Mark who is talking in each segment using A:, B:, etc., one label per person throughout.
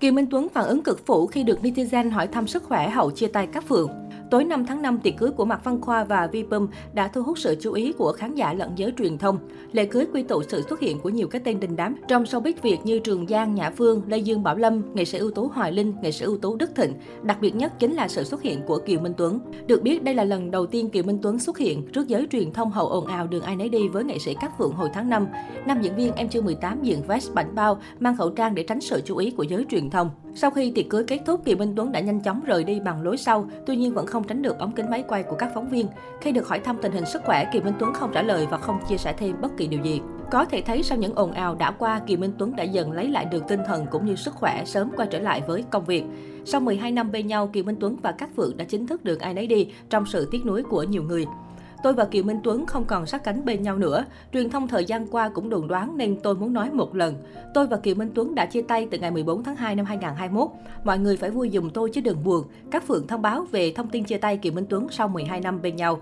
A: Kiều Minh Tuấn phản ứng cực phủ khi được netizen hỏi thăm sức khỏe, hậu chia tay các phường. Tối 5 tháng 5, tiệc cưới của Mạc Văn Khoa và Vi Pum đã thu hút sự chú ý của khán giả lẫn giới truyền thông. Lễ cưới quy tụ sự xuất hiện của nhiều cái tên đình đám trong showbiz Việt như Trường Giang, Nhã Phương, Lê Dương Bảo Lâm, nghệ sĩ ưu tú Hoài Linh, nghệ sĩ ưu tú Đức Thịnh. Đặc biệt nhất chính là sự xuất hiện của Kiều Minh Tuấn. Được biết đây là lần đầu tiên Kiều Minh Tuấn xuất hiện trước giới truyền thông hậu ồn ào đường ai nấy đi với nghệ sĩ Cát Phượng hồi tháng 5. Nam diễn viên em chưa 18 diện vest bảnh bao, mang khẩu trang để tránh sự chú ý của giới truyền thông. Sau khi tiệc cưới kết thúc, Kiều Minh Tuấn đã nhanh chóng rời đi bằng lối sau, tuy nhiên vẫn không không tránh được ống kính máy quay của các phóng viên. Khi được hỏi thăm tình hình sức khỏe, Kiều Minh Tuấn không trả lời và không chia sẻ thêm bất kỳ điều gì. Có thể thấy sau những ồn ào đã qua, Kiều Minh Tuấn đã dần lấy lại được tinh thần cũng như sức khỏe sớm quay trở lại với công việc. Sau 12 năm bên nhau, Kiều Minh Tuấn và các Phượng đã chính thức được ai nấy đi trong sự tiếc nuối của nhiều người. Tôi và Kiều Minh Tuấn không còn sát cánh bên nhau nữa. Truyền thông thời gian qua cũng đồn đoán nên tôi muốn nói một lần. Tôi và Kiều Minh Tuấn đã chia tay từ ngày 14 tháng 2 năm 2021. Mọi người phải vui dùm tôi chứ đừng buồn. Các phượng thông báo về thông tin chia tay Kiều Minh Tuấn sau 12 năm bên nhau.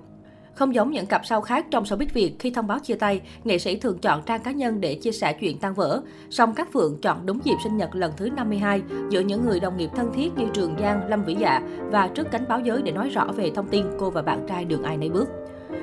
A: Không giống những cặp sau khác trong showbiz Việt, khi thông báo chia tay, nghệ sĩ thường chọn trang cá nhân để chia sẻ chuyện tan vỡ. Song các Phượng chọn đúng dịp sinh nhật lần thứ 52 giữa những người đồng nghiệp thân thiết như Trường Giang, Lâm Vĩ Dạ và trước cánh báo giới để nói rõ về thông tin cô và bạn trai đường ai nấy bước.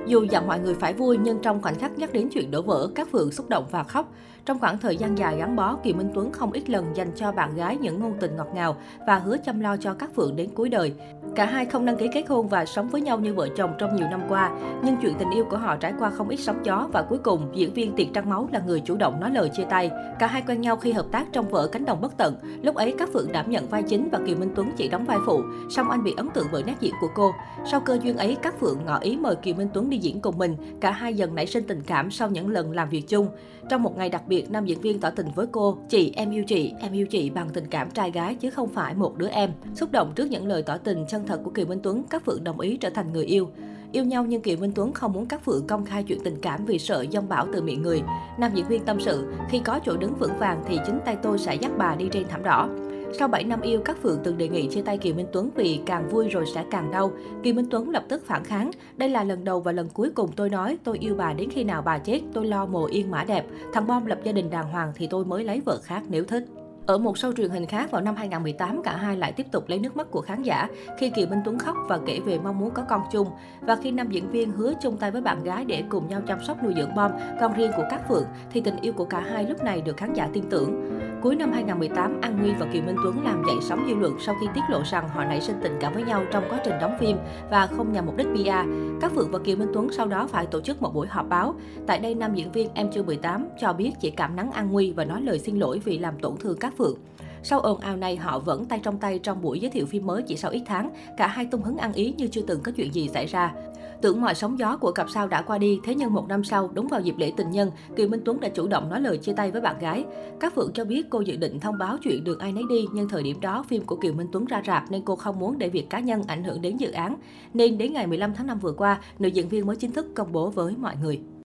A: Dù dặn mọi người phải vui nhưng trong khoảnh khắc nhắc đến chuyện đổ vỡ, các Phượng xúc động và khóc. Trong khoảng thời gian dài gắn bó, Kiều Minh Tuấn không ít lần dành cho bạn gái những ngôn tình ngọt ngào và hứa chăm lo cho các Phượng đến cuối đời. Cả hai không đăng ký kết hôn và sống với nhau như vợ chồng trong nhiều năm qua, nhưng chuyện tình yêu của họ trải qua không ít sóng gió và cuối cùng diễn viên Tiệc Trăng Máu là người chủ động nói lời chia tay. Cả hai quen nhau khi hợp tác trong vở Cánh đồng bất tận. Lúc ấy các Phượng đảm nhận vai chính và Kiều Minh Tuấn chỉ đóng vai phụ, song anh bị ấn tượng bởi nét diễn của cô. Sau cơ duyên ấy, các Phượng ngỏ ý mời Kiều Minh Tuấn đi diễn cùng mình. Cả hai dần nảy sinh tình cảm sau những lần làm việc chung. Trong một ngày đặc biệt, nam diễn viên tỏ tình với cô, chị em yêu chị, em yêu chị bằng tình cảm trai gái chứ không phải một đứa em. Xúc động trước những lời tỏ tình chân thật của Kiều Minh Tuấn, các Phượng đồng ý trở thành người yêu. Yêu nhau nhưng Kiều Minh Tuấn không muốn các Phượng công khai chuyện tình cảm vì sợ dông bão từ miệng người. Nam diễn viên tâm sự, khi có chỗ đứng vững vàng thì chính tay tôi sẽ dắt bà đi trên thảm đỏ. Sau 7 năm yêu, các Phượng từng đề nghị chia tay Kiều Minh Tuấn vì càng vui rồi sẽ càng đau. Kiều Minh Tuấn lập tức phản kháng. Đây là lần đầu và lần cuối cùng tôi nói tôi yêu bà đến khi nào bà chết, tôi lo mồ yên mã đẹp. Thằng Bom lập gia đình đàng hoàng thì tôi mới lấy vợ khác nếu thích. Ở một show truyền hình khác vào năm 2018, cả hai lại tiếp tục lấy nước mắt của khán giả khi Kiều Minh Tuấn khóc và kể về mong muốn có con chung. Và khi nam diễn viên hứa chung tay với bạn gái để cùng nhau chăm sóc nuôi dưỡng bom, con riêng của các Phượng, thì tình yêu của cả hai lúc này được khán giả tin tưởng. Cuối năm 2018, An Nguy và Kiều Minh Tuấn làm dậy sóng dư luận sau khi tiết lộ rằng họ nảy sinh tình cảm với nhau trong quá trình đóng phim và không nhằm mục đích PR. Các Phượng và Kiều Minh Tuấn sau đó phải tổ chức một buổi họp báo. Tại đây, nam diễn viên Em chưa 18 cho biết chỉ cảm nắng An Nguy và nói lời xin lỗi vì làm tổn thương các Phượng. Sau ồn ào này, họ vẫn tay trong tay trong buổi giới thiệu phim mới chỉ sau ít tháng. Cả hai tung hứng ăn ý như chưa từng có chuyện gì xảy ra. Tưởng mọi sóng gió của cặp sao đã qua đi, thế nhưng một năm sau, đúng vào dịp lễ tình nhân, Kiều Minh Tuấn đã chủ động nói lời chia tay với bạn gái. Các Phượng cho biết cô dự định thông báo chuyện đường ai nấy đi, nhưng thời điểm đó phim của Kiều Minh Tuấn ra rạp nên cô không muốn để việc cá nhân ảnh hưởng đến dự án. Nên đến ngày 15 tháng 5 vừa qua, nữ diễn viên mới chính thức công bố với mọi người.